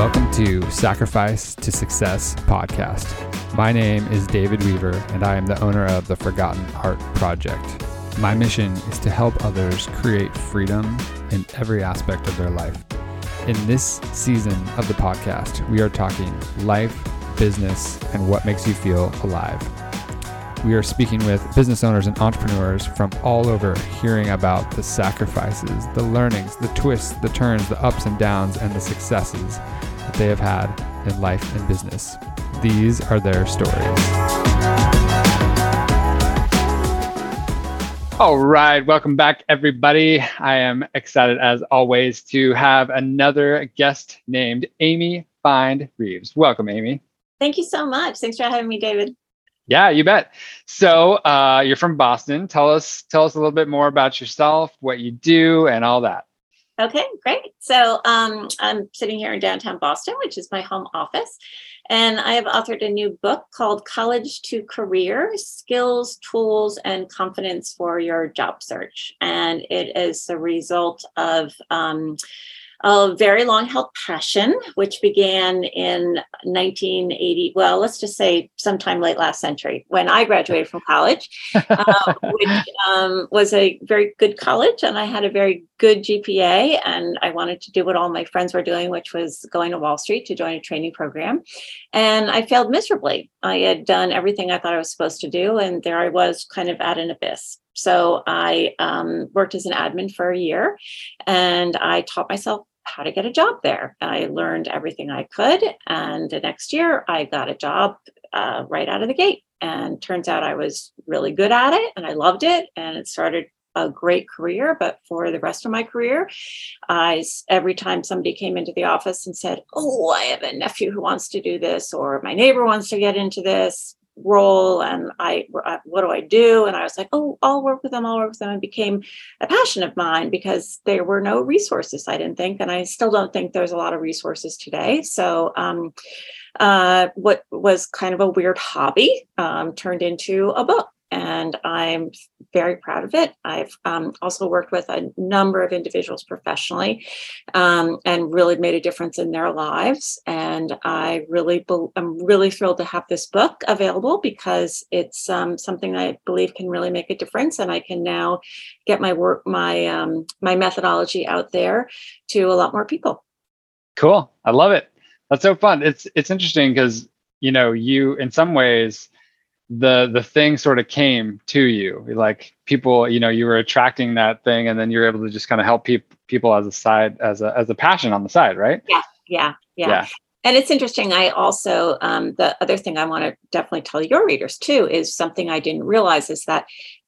Welcome to Sacrifice to Success podcast. My name is David Weaver, and I am the owner of the Forgotten Art Project. My mission is to help others create freedom in every aspect of their life. In this season of the podcast, we are talking life, business, and what makes you feel alive. We are speaking with business owners and entrepreneurs from all over, hearing about the sacrifices, the learnings, the twists, the turns, the ups and downs, and the successes they have had in life and business. These are their stories. All right, welcome back, everybody. I am excited as always to have another guest named Amy Feind Reeves. Welcome, Amy. Thank you so much. Thanks for having me, David. Yeah, you bet. So uh, you're from Boston. Tell us tell us a little bit more about yourself, what you do, and all that. Okay, great. So um, I'm sitting here in downtown Boston, which is my home office, and I have authored a new book called College to Career: Skills, Tools, and Confidence for Your Job Search. And it is the result of um, a very long held passion, which began in 1980. Well, let's just say sometime late last century when I graduated from college, uh, which um, was a very good college. And I had a very good GPA. And I wanted to do what all my friends were doing, which was going to Wall Street to join a training program. And I failed miserably. I had done everything I thought I was supposed to do. And there I was kind of at an abyss. So I um, worked as an admin for a year and I taught myself how to get a job there. I learned everything I could. And the next year, I got a job uh, right out of the gate. And turns out I was really good at it and I loved it. And it started a great career. But for the rest of my career, I every time somebody came into the office and said, Oh, I have a nephew who wants to do this, or my neighbor wants to get into this, role and I, what do I do? And I was like, oh, I'll work with them. I'll work with them. It became a passion of mine because there were no resources. I didn't think, and I still don't think there's a lot of resources today. So, um, uh, what was kind of a weird hobby um, turned into a book and I'm very proud of it. I've um, also worked with a number of individuals professionally um, and really made a difference in their lives. And I really, be- I'm really thrilled to have this book available because it's um, something I believe can really make a difference. And I can now get my work, my um, my methodology out there to a lot more people. Cool, I love it. That's so fun. It's it's interesting because you know you in some ways the the thing sort of came to you. Like people you know you were attracting that thing and then you're able to just kind of help people people as a side as a as a passion on the side right? Yeah yeah yeah, yeah. and it's interesting i also um, the other thing i want to definitely tell your readers too is something i didn't realize is that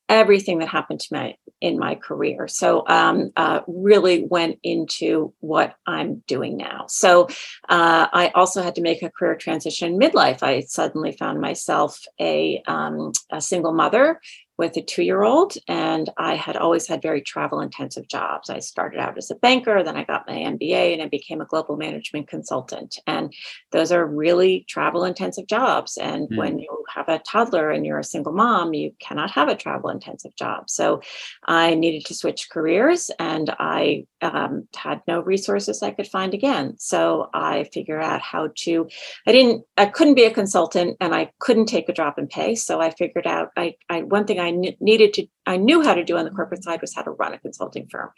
everything that happened to me in my career. So um, uh, really went into what I'm doing now. So uh, I also had to make a career transition midlife. I suddenly found myself a, um, a single mother with a two year old, and I had always had very travel intensive jobs. I started out as a banker, then I got my MBA, and I became a global management consultant. And those are really travel intensive jobs. And mm. when you have a toddler and you're a single mom, you cannot have a travel intensive job. So I needed to switch careers, and I um, had no resources I could find again. So I figured out how to. I didn't. I couldn't be a consultant, and I couldn't take a drop in pay. So I figured out. I, I one thing I needed to I knew how to do on the corporate side was how to run a consulting firm.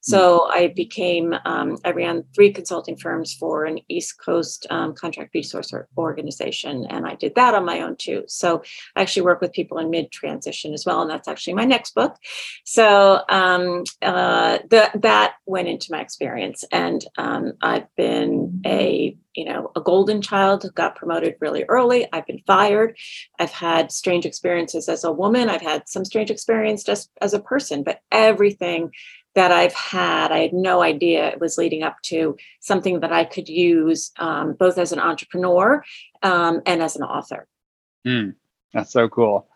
So mm-hmm. I became um, I ran three consulting firms for an East Coast um, contract resource organization, and I did that on my own too. So I actually work with people in mid transition as well, and that's actually my next book. So um, uh, the, that went into my experience, and um, I've been a you know, a golden child, got promoted really early. I've been fired. I've had strange experiences as a woman. I've had some strange experience just as a person, but everything that I've had, I had no idea it was leading up to something that I could use um, both as an entrepreneur um, and as an author. Mm, that's so cool.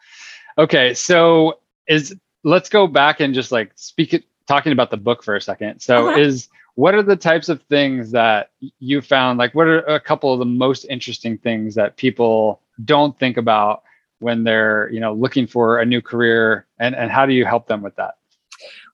Okay, so is let's go back and just like speak it, talking about the book for a second. So uh-huh. is what are the types of things that you found like what are a couple of the most interesting things that people don't think about when they're you know looking for a new career and and how do you help them with that?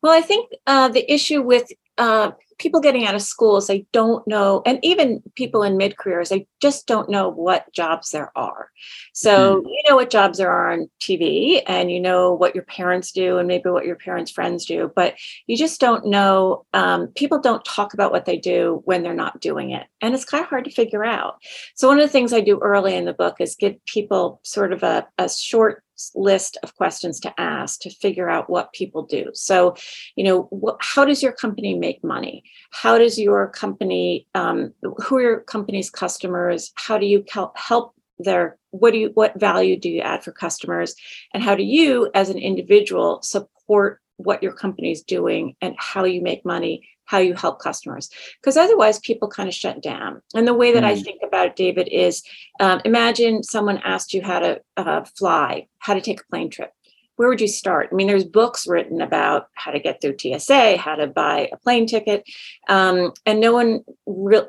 Well i think uh, the issue with uh, people getting out of schools, they don't know, and even people in mid careers, they just don't know what jobs there are. So mm. you know what jobs there are on TV, and you know what your parents do, and maybe what your parents' friends do, but you just don't know. Um, people don't talk about what they do when they're not doing it, and it's kind of hard to figure out. So one of the things I do early in the book is give people sort of a, a short list of questions to ask to figure out what people do. So, you know, wh- how does your company make money? How does your company, um, who are your company's customers? How do you help help their what do you what value do you add for customers and how do you as an individual support what your company is doing and how you make money how you help customers because otherwise people kind of shut down and the way that mm. i think about it david is um, imagine someone asked you how to uh, fly how to take a plane trip where would you start? I mean, there's books written about how to get through TSA, how to buy a plane ticket, um, and no one,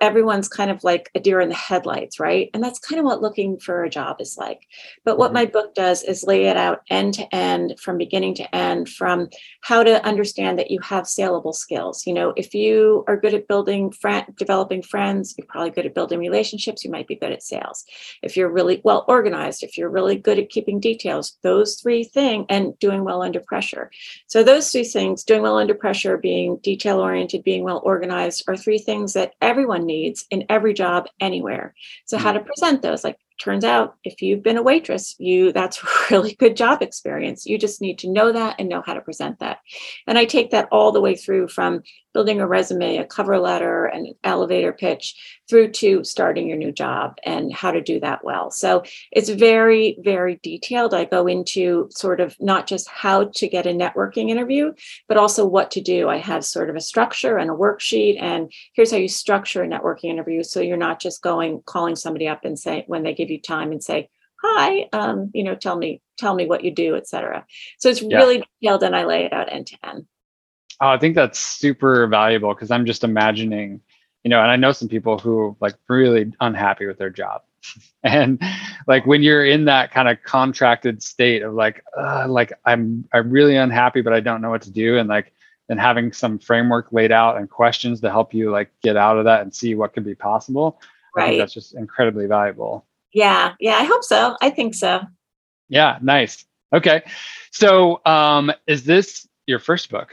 everyone's kind of like a deer in the headlights, right? And that's kind of what looking for a job is like. But what mm-hmm. my book does is lay it out end to end, from beginning to end, from how to understand that you have saleable skills. You know, if you are good at building, friend, developing friends, you're probably good at building relationships. You might be good at sales. If you're really well organized, if you're really good at keeping details, those three things and doing well under pressure. So, those three things doing well under pressure, being detail oriented, being well organized are three things that everyone needs in every job anywhere. So, how to mm. present those, like turns out if you've been a waitress you that's really good job experience you just need to know that and know how to present that and i take that all the way through from building a resume, a cover letter, an elevator pitch through to starting your new job and how to do that well. So it's very, very detailed. I go into sort of not just how to get a networking interview, but also what to do. I have sort of a structure and a worksheet, and here's how you structure a networking interview. So you're not just going, calling somebody up and say, when they give you time and say, hi um, you know tell me tell me what you do etc so it's yeah. really detailed and i lay it out end to end Oh, I think that's super valuable because I'm just imagining, you know, and I know some people who like really unhappy with their job. and like when you're in that kind of contracted state of like, uh, like I'm I'm really unhappy, but I don't know what to do, and like and having some framework laid out and questions to help you like get out of that and see what could be possible. Right. I think that's just incredibly valuable. Yeah, yeah, I hope so. I think so. Yeah, nice. Okay. So, um, is this your first book?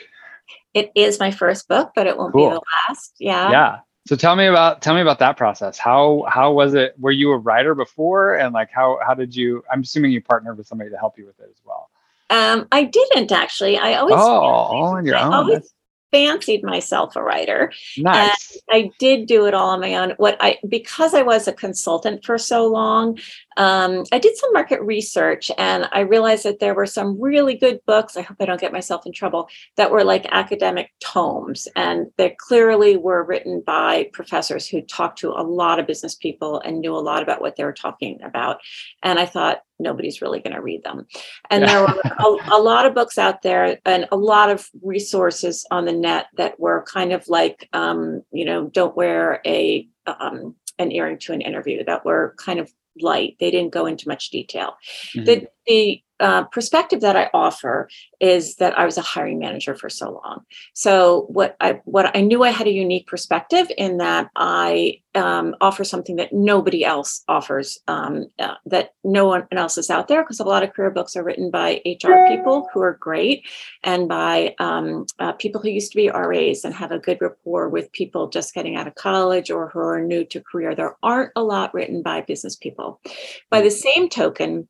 It is my first book, but it won't cool. be the last. Yeah. Yeah. So tell me about tell me about that process. How how was it? Were you a writer before, and like how how did you? I'm assuming you partnered with somebody to help you with it as well. Um, I didn't actually. I always oh all on your I own. Always, fancied myself a writer. Nice. And I did do it all on my own. What I because I was a consultant for so long, um, I did some market research and I realized that there were some really good books. I hope I don't get myself in trouble that were like academic tomes, and they clearly were written by professors who talked to a lot of business people and knew a lot about what they were talking about. And I thought, nobody's really going to read them. And there were a, a, lot of books out there and a lot of resources on the net that were kind of like, um, you know, don't wear a um, an earring to an interview that were kind of light. They didn't go into much detail. Mm-hmm. The, the uh, perspective that I offer is that I was a hiring manager for so long. So what I what I knew I had a unique perspective in that I um, offer something that nobody else offers, um, uh, that no one else is out there, because a lot of career books are written by HR people who are great, and by um, uh, people who used to be RAs and have a good rapport with people just getting out of college or who are new to career. There aren't a lot written by business people. By the same token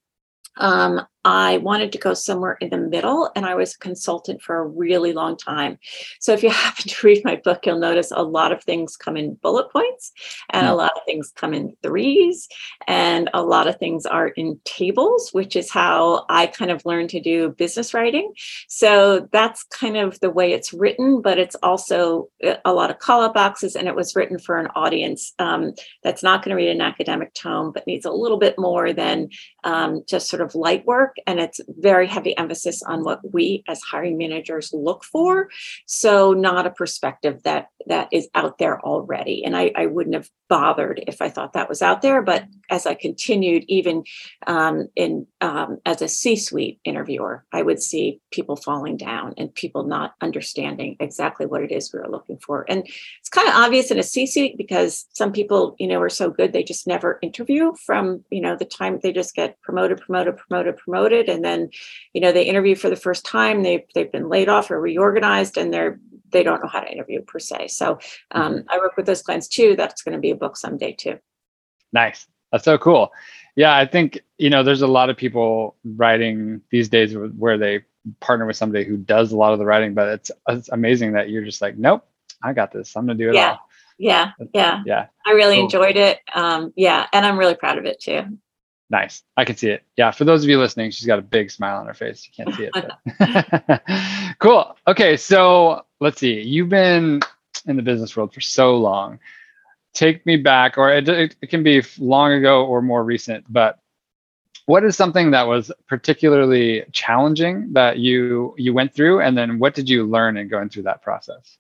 um, I wanted to go somewhere in the middle, and I was a consultant for a really long time. So, if you happen to read my book, you'll notice a lot of things come in bullet points, and a hmm. lot of things come in threes, and a lot of things are in tables, which is how I kind of learned to do business writing. So, that's kind of the way it's written, but it's also uh, a lot of call out boxes, and it was written for an audience um, that's not going to read an academic tome, but needs a little bit more than um, just sort of light work work and it's very heavy emphasis on what we as hiring managers look for. So not a perspective that that is out there already. And i, I wouldn't have bothered if i thought that was out there but as i continued even um, in um, as a c-suite interviewer i would see people falling down and people not understanding exactly what it is we were looking for. And it's kind of obvious in a c-suite because some people you know are so good they just never interview from you know the time they just get promoted promoted promoted promoted and then you know they interview for the first time they they've been laid off or reorganized and they're they don't know how to interview per se. So um, mm-hmm. i work with those clients too that's going to be a book someday too. Nice. That's so cool. Yeah i think you know there's a lot of people writing these days where they partner with somebody who does a lot of the writing but it's, it's amazing that you're just like nope i got this i'm gonna do it yeah. all. Yeah yeah. yeah. I really cool. enjoyed it um yeah and i'm really proud of it too nice. I can see it. Yeah for those of you listening she's got a big smile on her face. You can't see it cool. Okay so let's see. You've been in the business world for so long. Take me back or it, it, can be long ago or more recent but what is something that was particularly challenging that you you went through? And then what did you learn in going through that process?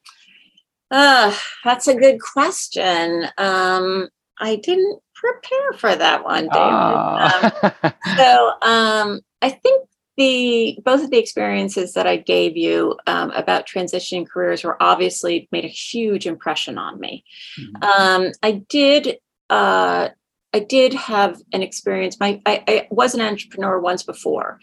Uh, that's a good question. Um, I didn't prepare for that one, David. Ah. um, so um, I think the both of the experiences that I gave you um, about transitioning careers were obviously made a huge impression on me. Mm-hmm. Um, I did. Uh, I did have an experience. My I, I was an entrepreneur once before,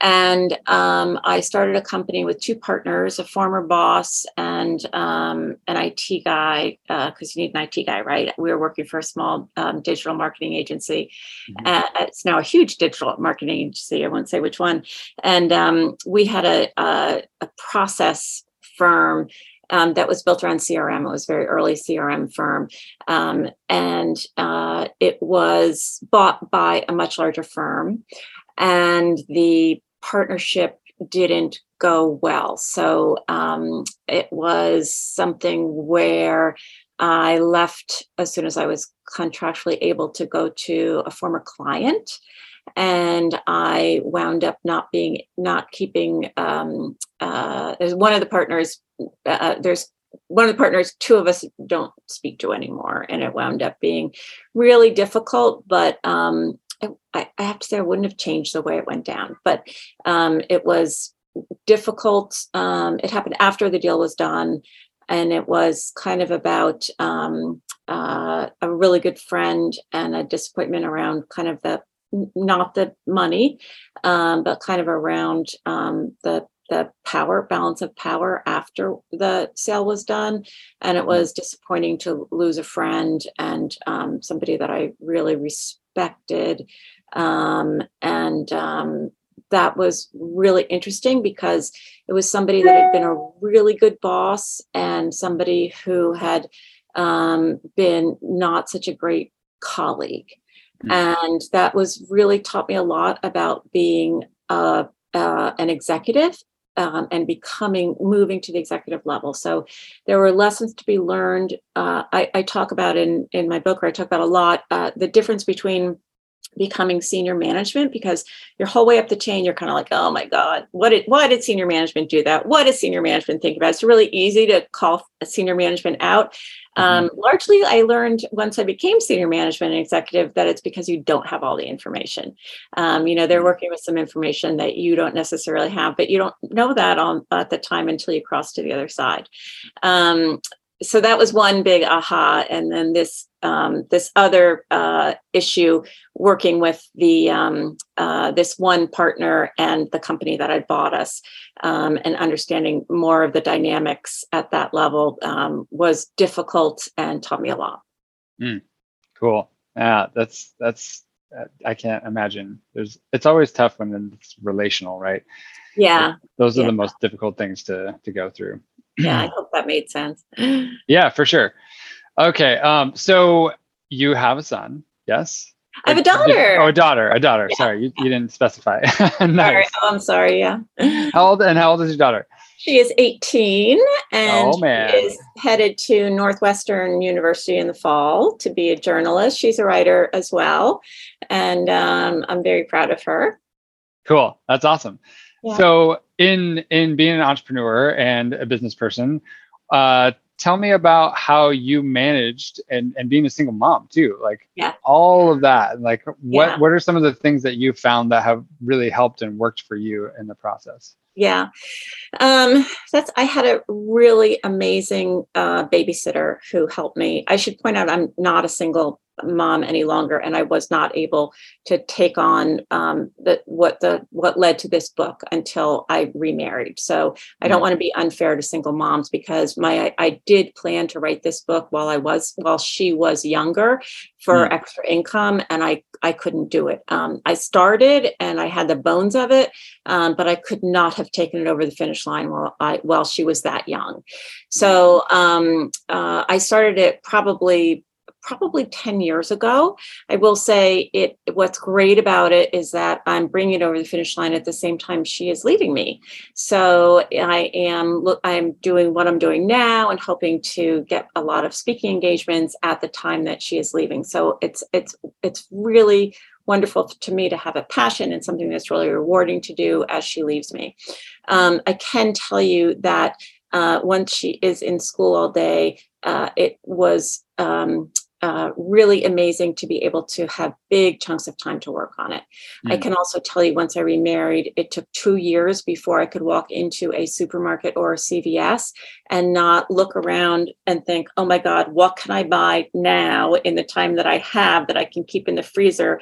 and um, I started a company with two partners, a former boss and um, an IT guy, because uh, you need an IT guy, right? We were working for a small um, digital marketing agency. Mm-hmm. Uh, it's now a huge digital marketing agency. I won't say which one. And um, we had a, a, a process firm um, that was built around CRM. It was a very early CRM firm. Um, and uh, it was bought by a much larger firm. And the partnership didn't go well. So um, it was something where I left as soon as I was contractually able to go to a former client. And I wound up not being, not keeping, um, uh, there's one of the partners, uh, there's one of the partners, two of us don't speak to anymore. And it wound up being really difficult. But um, I, I, have to say I wouldn't have changed the way it went down, but um, it was difficult. Um, it happened after the deal was done, and it was kind of about um, uh, a really good friend and a disappointment around kind of the not the money, um, but kind of around um, the the power balance of power after the sale was done and it mm-hmm. was disappointing to lose a friend and um, somebody that i really respected um, and um, that was really interesting because it was somebody that had been a really good boss and somebody who had um, been not such a great colleague mm-hmm. and that was really taught me a lot about being uh, uh, an executive um, and becoming moving to the executive level. So there were lessons to be learned. Uh, I, I, talk about in in my book, where I talk about a lot uh, the difference between becoming senior management because your whole way up the chain you're kind of like oh my god what did why did senior management do that? What does senior management think about it's really easy to call senior management out. Mm-hmm. um, largely i learned once i became senior management and executive that it's because you don't have all the information. Um, you know they're mm-hmm. working with some information that you don't necessarily have but you don't know that on at the time until you cross to the other side. Um, so that was one big aha. And then this um, this other uh, issue working with the um, uh, this one partner and the company that had bought us um, and understanding more of the dynamics at that level um, was difficult and taught me a lot. Mm, cool. Yeah that's that's uh, i can't imagine. There's it's always tough when it's relational right? Yeah. Those are yeah. the most difficult things to to go through yeah, I hope that made sense. yeah, for sure. Okay. Um, so you have a son, yes? I have a daughter. Oh, a daughter, a daughter. Yeah. Sorry, you, you didn't specify. nice. Sorry. Oh, I'm sorry. Yeah. How old and how old is your daughter? She is 18 and oh, is headed to Northwestern University in the fall to be a journalist. She's a writer as well. And um, I'm very proud of her. Cool. That's awesome. Yeah. So in in being an entrepreneur and a business person, uh, tell me about how you managed and and being a single mom too like yeah. all of that. Like what yeah. what are some of the things that you found that have really helped and worked for you in the process? Yeah. Um that's i had a really amazing uh babysitter who helped me. I should point out i'm not a single mom any longer and i was not able to take on um, the what the what led to this book until i remarried so i don't mm. want to be unfair to single moms because my I, did plan to write this book while i was while she was younger for mm. extra income and i i couldn't do it um, i started and i had the bones of it um, but i could not have taken it over the finish line while i while she was that young so um, uh, i started it probably probably 10 years ago. I will say it what's great about it is that I'm bringing it over the finish line at the same time she is leaving me. So I am I'm doing what I'm doing now and hoping to get a lot of speaking engagements at the time that she is leaving. So it's it's it's really wonderful to me to have a passion and something that's really rewarding to do as she leaves me. Um, I can tell you that uh, once she is in school all day, uh, it was um, uh, really amazing to be able to have big chunks of time to work on it. Mm. I can also tell you once I remarried, it took two years before I could walk into a supermarket or a CVS and not look around and think, oh my God, what can I buy now in the time that I have that I can keep in the freezer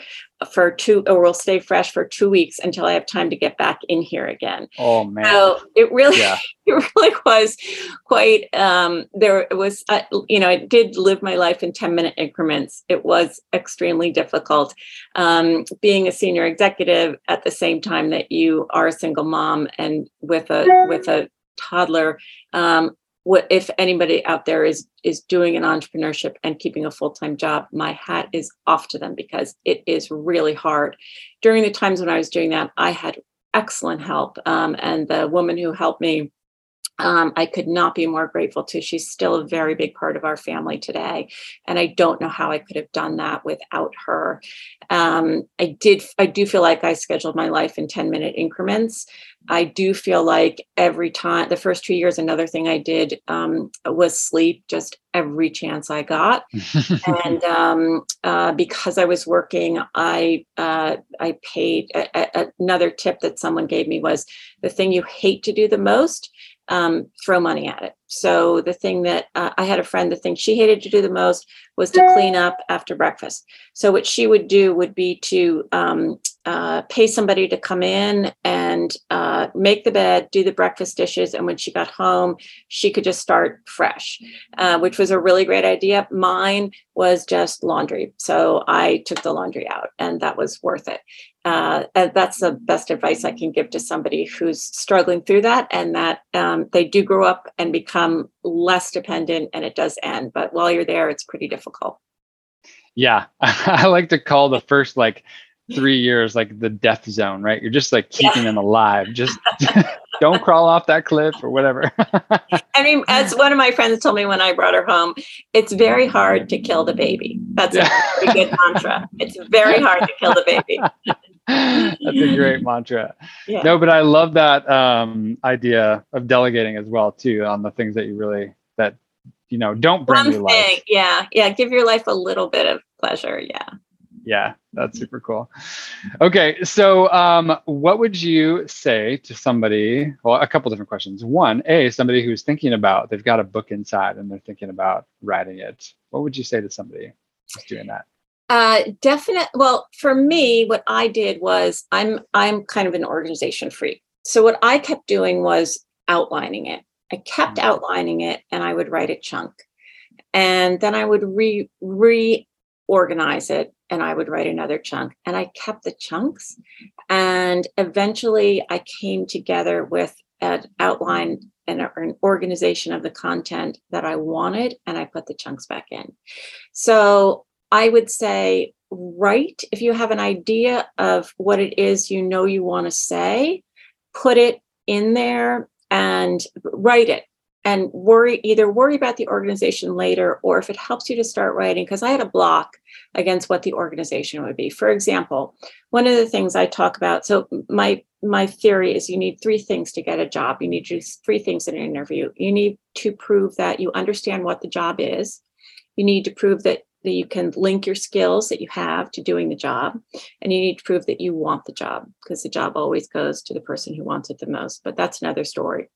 for two or will stay fresh for two weeks until I have time to get back in here again. Oh man. So it really yeah. it really was quite um there was uh, you know, I did live my life in 10 minute increments. It was extremely difficult. Um, being a senior executive at the same time that you are a single mom and with a with a toddler um, what if anybody out there is is doing an entrepreneurship and keeping a full-time job my hat is off to them because it is really hard. During the times when i was doing that i had excellent help um, and the woman who helped me um, I could not be more grateful to. She's still a very big part of our family today, and I don't know how I could have done that without her. Um, I did. I do feel like I scheduled my life in ten minute increments. I do feel like every time the first two years, another thing I did um, was sleep just every chance I got, and um, uh, because I was working, I uh, I paid. A, a, another tip that someone gave me was the thing you hate to do the most um, throw money at it. So the thing that uh, I had a friend, the thing she hated to do the most was to clean up after breakfast. So what she would do would be to um, uh, pay somebody to come in and uh, make the bed, do the breakfast dishes, and when she got home, she could just start fresh, uh, which was a really great idea. Mine was just laundry, so I took the laundry out, and that was worth it uh, and that's the best advice I can give to somebody who's struggling through that, and that um, they do grow up and become less dependent, and it does end. But while you're there, it's pretty difficult. Yeah, I like to call the first like three years like the death zone, right? You're just like keeping yeah. them alive. Just don't crawl off that cliff or whatever. I mean, as one of my friends told me when I brought her home, it's very hard to kill the baby. That's yeah. a very good mantra. It's very hard to kill the baby. That's a great mantra. Yeah. No, but I love that um, idea of delegating as well too on the things that you really that you know don't bring One you life. Yeah, yeah. Give your life a little bit of pleasure. Yeah. Yeah, that's super cool. Okay, so um, what would you say to somebody? Well, a couple different questions. One, a somebody who's thinking about they've got a book inside and they're thinking about writing it. What would you say to somebody who's doing that? Uh, definite. Well, for me, what I did was I'm I'm kind of an organization freak. So what I kept doing was outlining it. I kept mm-hmm. outlining it, and I would write a chunk, and then I would re reorganize it, and I would write another chunk, and I kept the chunks, and eventually I came together with an outline and an organization of the content that I wanted, and I put the chunks back in. So I would say write if you have an idea of what it is you know you want to say, put it in there and write it. And worry either worry about the organization later or if it helps you to start writing because i had a block against what the organization would be. For example one of the things i talk about so my my theory is you need three things to get a job. You need to do three things in an interview. You need to prove that you understand what the job is. You need to prove that that you can link your skills that you have to doing the job and you need to prove that you want the job because the job always goes to the person who wants it the most but that's another story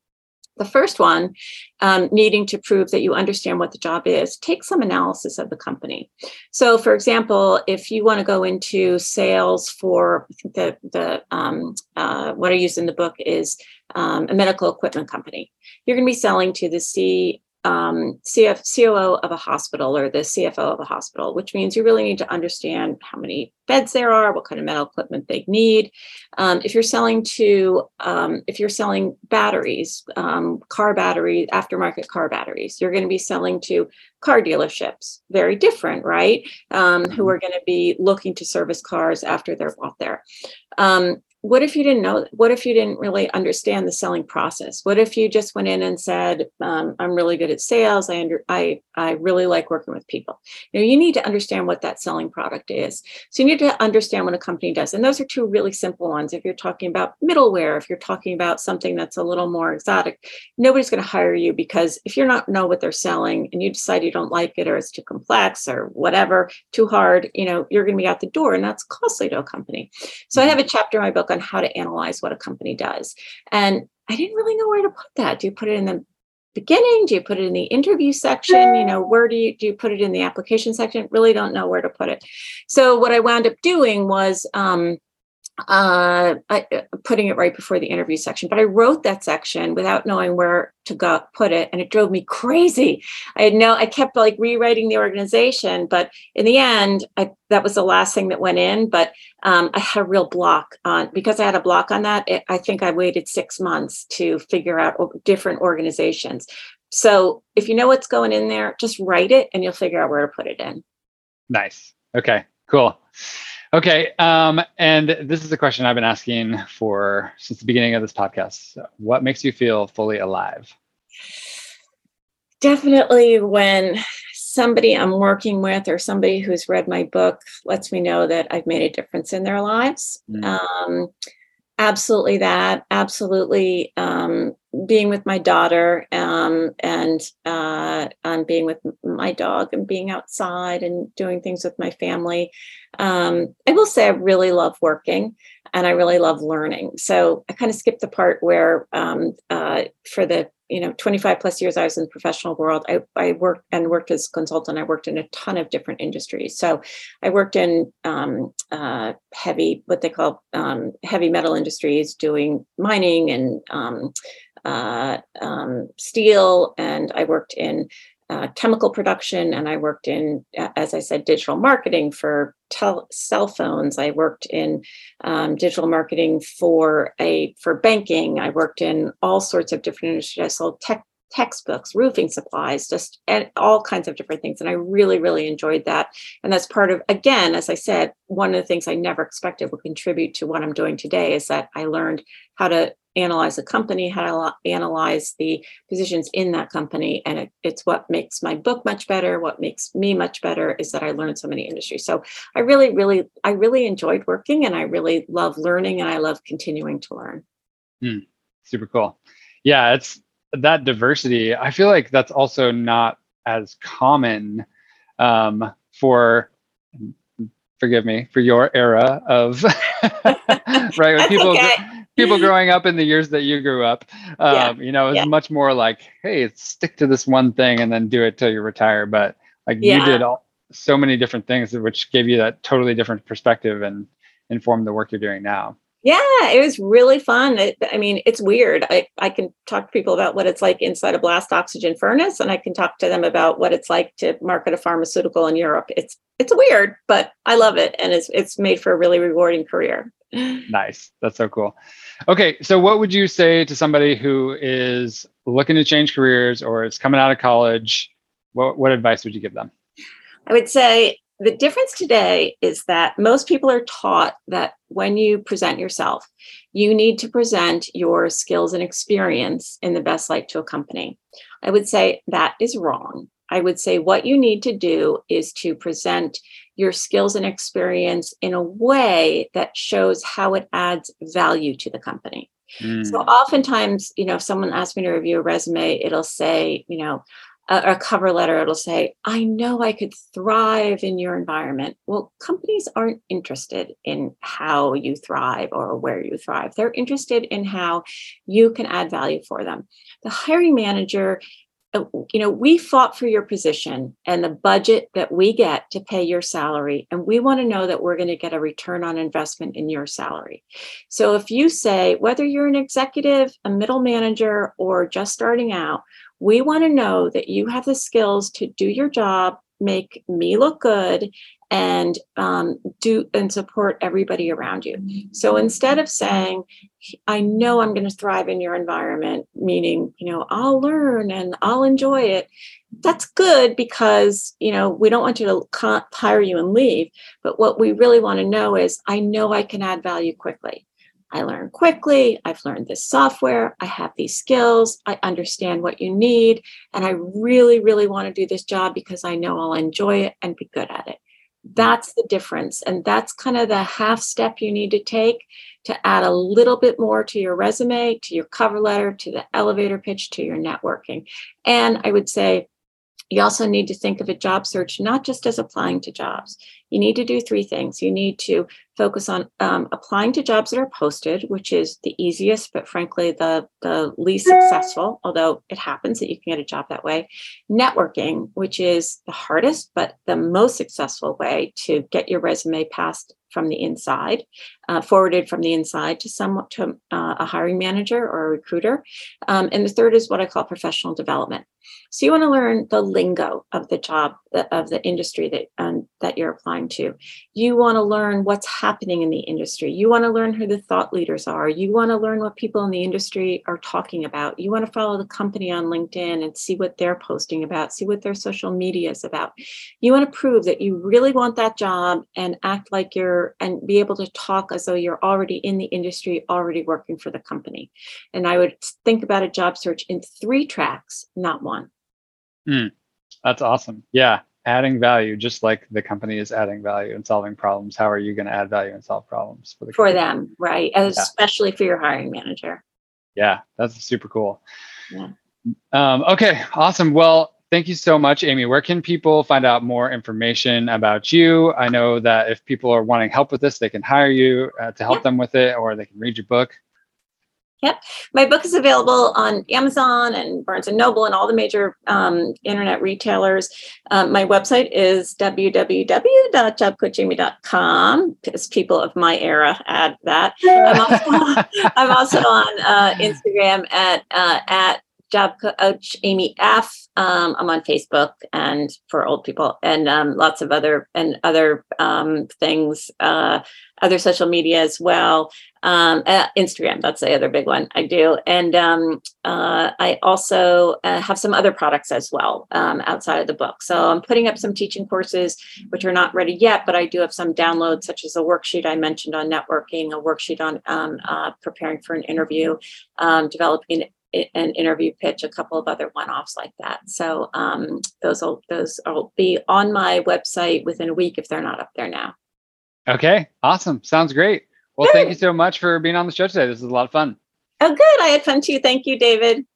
the first one, um, needing to prove that you understand what the job is, take some analysis of the company. So, for example, if you want to go into sales for, the, the um, uh, what I use in the book is um, a medical equipment company. You're going to be selling to the C um, CF, COO of a hospital or the CFO of a hospital, which means you really need to understand how many beds there are, what kind of medical equipment they need. Um, if you're selling to, um, if you're selling batteries, um, car batteries, aftermarket car batteries, you're going to be selling to car dealerships. Very different, right? Um, who mm-hmm. are going to be looking to service cars after they're bought there. Um, what if you didn't know what if you didn't really understand the selling process? What if you just went in and said um, i'm really good at sales. I under i i really like working with people. You know you need to understand what that selling product is. So you need to understand what a company does. And those are two really simple ones. If you're talking about middleware if you're talking about something that's a little more exotic nobody's going to hire you because if you're not know what they're selling and you decide you don't like it or it's too complex or whatever too hard you know you're going to be out the door and that's costly to a company. So i mm-hmm. have a chapter in my book on how to analyze what a company does. And I didn't really know where to put that. Do you put it in the beginning? Do you put it in the interview section? You know, where do you do you put it in the application section? Really don't know where to put it. So what I wound up doing was um, uh, I, uh, putting it right before the interview section. But I wrote that section without knowing where to go put it, and it drove me crazy. I had no, I kept like rewriting the organization, but in the end, I, that was the last thing that went in. But um, I had a real block on because I had a block on that. It, I think I waited six months to figure out different organizations. So if you know what's going in there, just write it, and you'll figure out where to put it in. Nice. Okay. Cool. Okay. Um, and this is a question I've been asking for since the beginning of this podcast. What makes you feel fully alive? Definitely when somebody I'm working with or somebody who's read my book lets me know that I've made a difference in their lives. Mm. Um, absolutely that. Absolutely um, being with my daughter um, and uh, and being with my dog and being outside and doing things with my family. Um, I will say I really love working and I really love learning. So I kind of skipped the part where um, uh, for the you know 25 plus years I was in the professional world. I, I worked and worked as consultant. I worked in a ton of different industries. So I worked in um, uh, heavy what they call um, heavy metal industries, doing mining and um, uh, um, steel, and I worked in uh, chemical production, and I worked in, as I said, digital marketing for tel- cell phones. I worked in um, digital marketing for a for banking. I worked in all sorts of different industries. I sold tech textbooks, roofing supplies, just all kinds of different things. And I really, really enjoyed that. And that's part of, again, as I said, one of the things I never expected would contribute to what I'm doing today is that I learned how to analyze a company, how to analyze the positions in that company. And it, it's what makes my book much better. What makes me much better is that I learned so many industries. So I really, really, I really enjoyed working and I really love learning and I love continuing to learn. Mm, super cool. Yeah, it's that diversity. I feel like that's also not as common um, for forgive me for your era of right when people okay people growing up in the years that you grew up um, yeah. you know it's yeah. much more like hey stick to this one thing and then do it till you retire but like yeah. you did all, so many different things which gave you that totally different perspective and informed the work you're doing now yeah it was really fun it, i mean it's weird I, I can talk to people about what it's like inside a blast oxygen furnace and i can talk to them about what it's like to market a pharmaceutical in europe it's it's weird but i love it and it's it's made for a really rewarding career nice that's so cool okay so what would you say to somebody who is looking to change careers or is coming out of college what, what advice would you give them i would say the difference today is that most people are taught that when you present yourself, you need to present your skills and experience in the best light to a company. I would say that is wrong. I would say what you need to do is to present your skills and experience in a way that shows how it adds value to the company. Mm. So oftentimes, you know, if someone asks me to review a resume, it'll say, you know, a, a, cover letter, it'll say, I know I could thrive in your environment. Well, companies aren't interested in how you thrive or where you thrive. They're interested in how you can add value for them. The hiring manager Uh, you know, we fought for your position and the budget that we get to pay your salary, and we want to know that we're going to get a return on investment in your salary. So if you say, whether you're an executive, a middle manager, or just starting out, we want to know that you have the skills to do your job, make me look good, and um, do and support everybody around you. So instead of saying, I know I'm going to thrive in your environment, meaning, you know, I'll learn and I'll enjoy it. That's good because, you know, we don't want you to hire you and leave. But what we really want to know is, I know I can add value quickly. I learn quickly. I've learned this software. I have these skills. I understand what you need. And I really, really want to do this job because I know I'll enjoy it and be good at it. That's the difference. And that's kind of the half step you need to take to add a little bit more to your resume, to your cover letter, to the elevator pitch, to your networking. And I would say, you also need to think of a job search not just as applying to jobs. You need to do three things. You need to focus on um, applying to jobs that are posted, which is the easiest, but frankly, the, the least successful, although it happens that you can get a job that way. Networking, which is the hardest, but the most successful way to get your resume passed from the inside, uh, forwarded from the inside to some to uh, a hiring manager or a recruiter. Um, and the third is what I call professional development. So you want to learn the lingo of the job of the industry that um, that you're applying to. You want to learn what's happening in the industry. You want to learn who the thought leaders are. You want to learn what people in the industry are talking about. You want to follow the company on LinkedIn and see what they're posting about, see what their social media is about. You want to prove that you really want that job and act like you're and be able to talk as though you're already in the industry, already working for the company. And I would think about a job search in three tracks, not one. Mm, that's awesome. Yeah. Adding value, just like the company is adding value and solving problems. How are you going to add value and solve problems for the for them, right? Yeah. Especially for your hiring manager. Yeah, that's super cool. Yeah. Um, okay, awesome. Well, thank you so much, Amy. Where can people find out more information about you? I know that if people are wanting help with this, they can hire you uh, to help yeah. them with it, or they can read your book. Yep. My book is available on Amazon and Barnes and Noble and all the major um, internet retailers. Um, my website is www.jobcoachamy.com because people of my era add that. I'm also, I'm also on uh, Instagram at uh, at job coach Amy F. Um, I'm on Facebook and for old people and um, lots of other and other um, things, uh, other social media as well. Um, uh, Instagram, that's the other big one I do. And um, uh, I also uh, have some other products as well um, outside of the book. So I'm putting up some teaching courses, which are not ready yet, but I do have some downloads, such as a worksheet I mentioned on networking, a worksheet on uh, preparing for an interview, developing an interview pitch, a couple of other one-offs like that. So um, those will those will be on my website within a week if they're not up there now. Okay, awesome. Sounds great. Well, good. thank you so much for being on the show today. This is a lot of fun. Oh, good. I had fun too. Thank you, David.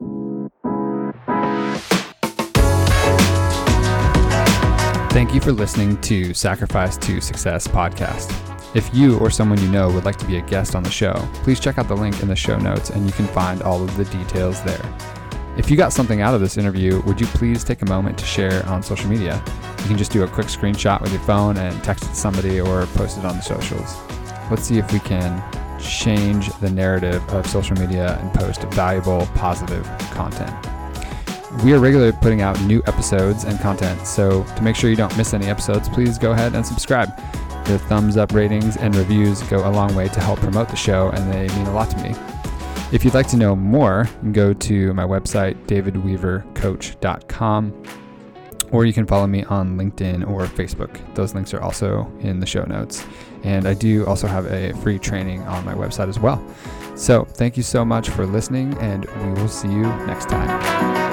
Thank you for listening to Sacrifice to Success podcast. If you or someone you know would like to be a guest on the show, please check out the link in the show notes and you can find all of the details there. If you got something out of this interview, would you please take a moment to share on social media? You can just do a quick screenshot with your phone and text it to somebody or post it on the socials. Let's see if we can change the narrative of social media and post valuable, positive content. We are regularly putting out new episodes and content, so to make sure you don't miss any episodes, please go ahead and subscribe. Your thumbs up ratings and reviews go a long way to help promote the show, and they mean a lot to me. If you'd like to know more, go to my website, davidweavercoach.com, or you can follow me on LinkedIn or Facebook. Those links are also in the show notes. And I do also have a free training on my website as well. So thank you so much for listening, and we will see you next time.